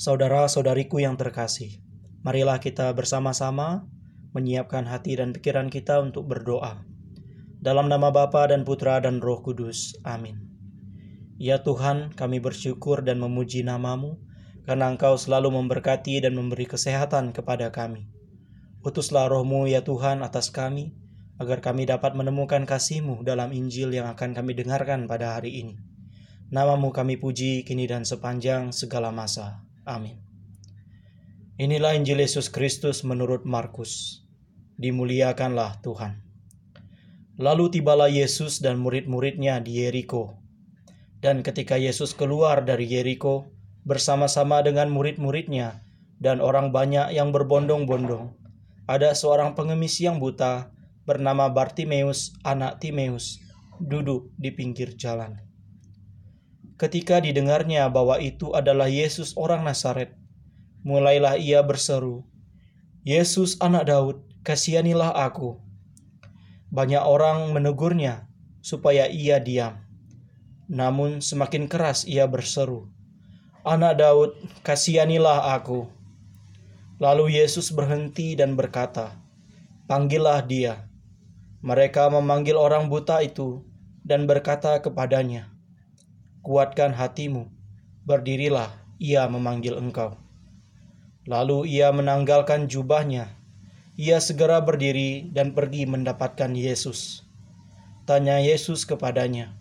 Saudara-saudariku yang terkasih, marilah kita bersama-sama menyiapkan hati dan pikiran kita untuk berdoa. Dalam nama Bapa dan Putra dan Roh Kudus. Amin. Ya Tuhan, kami bersyukur dan memuji namamu, karena Engkau selalu memberkati dan memberi kesehatan kepada kami. Utuslah rohmu ya Tuhan atas kami, agar kami dapat menemukan kasih-Mu dalam Injil yang akan kami dengarkan pada hari ini. Namamu kami puji kini dan sepanjang segala masa. Amin. Inilah Injil Yesus Kristus menurut Markus. Dimuliakanlah Tuhan. Lalu tibalah Yesus dan murid-muridnya di Yeriko. Dan ketika Yesus keluar dari Yeriko bersama-sama dengan murid-muridnya dan orang banyak yang berbondong-bondong, ada seorang pengemis yang buta bernama Bartimeus, anak Timeus, duduk di pinggir jalan. Ketika didengarnya bahwa itu adalah Yesus orang Nazaret, mulailah ia berseru, "Yesus anak Daud, kasihanilah aku." Banyak orang menegurnya supaya ia diam. Namun semakin keras ia berseru, "Anak Daud, kasihanilah aku." Lalu Yesus berhenti dan berkata, "Panggillah dia." Mereka memanggil orang buta itu dan berkata kepadanya, kuatkan hatimu, berdirilah, ia memanggil engkau. Lalu ia menanggalkan jubahnya. Ia segera berdiri dan pergi mendapatkan Yesus. Tanya Yesus kepadanya,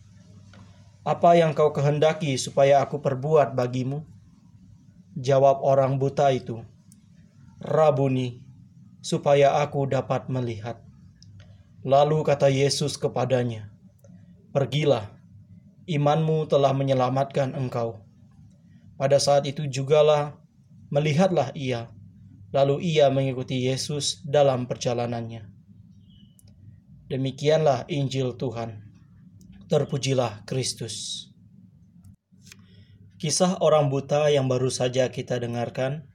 "Apa yang kau kehendaki supaya aku perbuat bagimu?" Jawab orang buta itu, "Rabuni, supaya aku dapat melihat." Lalu kata Yesus kepadanya, "Pergilah, imanmu telah menyelamatkan engkau. Pada saat itu jugalah melihatlah ia, lalu ia mengikuti Yesus dalam perjalanannya. Demikianlah Injil Tuhan. Terpujilah Kristus. Kisah orang buta yang baru saja kita dengarkan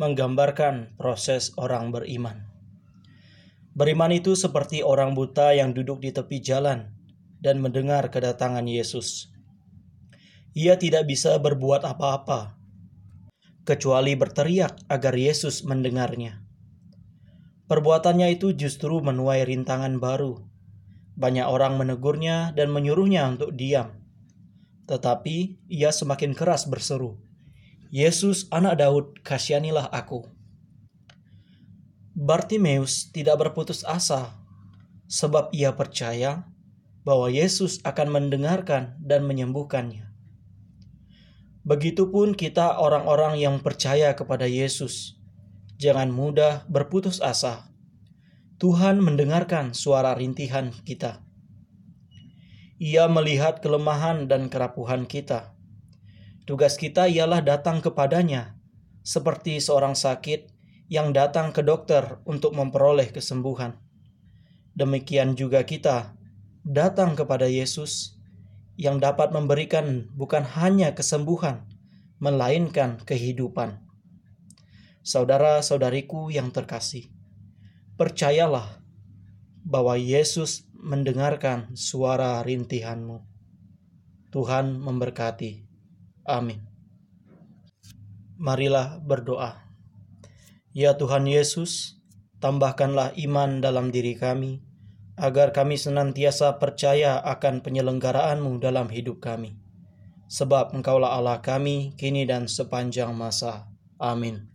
menggambarkan proses orang beriman. Beriman itu seperti orang buta yang duduk di tepi jalan dan mendengar kedatangan Yesus. Ia tidak bisa berbuat apa-apa kecuali berteriak agar Yesus mendengarnya. Perbuatannya itu justru menuai rintangan baru. Banyak orang menegurnya dan menyuruhnya untuk diam. Tetapi ia semakin keras berseru, "Yesus, anak Daud, kasihanilah aku." Bartimeus tidak berputus asa sebab ia percaya bahwa Yesus akan mendengarkan dan menyembuhkannya. Begitupun kita orang-orang yang percaya kepada Yesus. Jangan mudah berputus asa. Tuhan mendengarkan suara rintihan kita. Ia melihat kelemahan dan kerapuhan kita. Tugas kita ialah datang kepadanya, seperti seorang sakit yang datang ke dokter untuk memperoleh kesembuhan. Demikian juga kita datang kepada Yesus yang dapat memberikan bukan hanya kesembuhan, melainkan kehidupan. Saudara-saudariku yang terkasih, percayalah bahwa Yesus mendengarkan suara rintihanmu. Tuhan memberkati. Amin. Marilah berdoa. Ya Tuhan Yesus, tambahkanlah iman dalam diri kami agar kami senantiasa percaya akan penyelenggaraanmu dalam hidup kami. Sebab engkaulah Allah kami, kini dan sepanjang masa. Amin.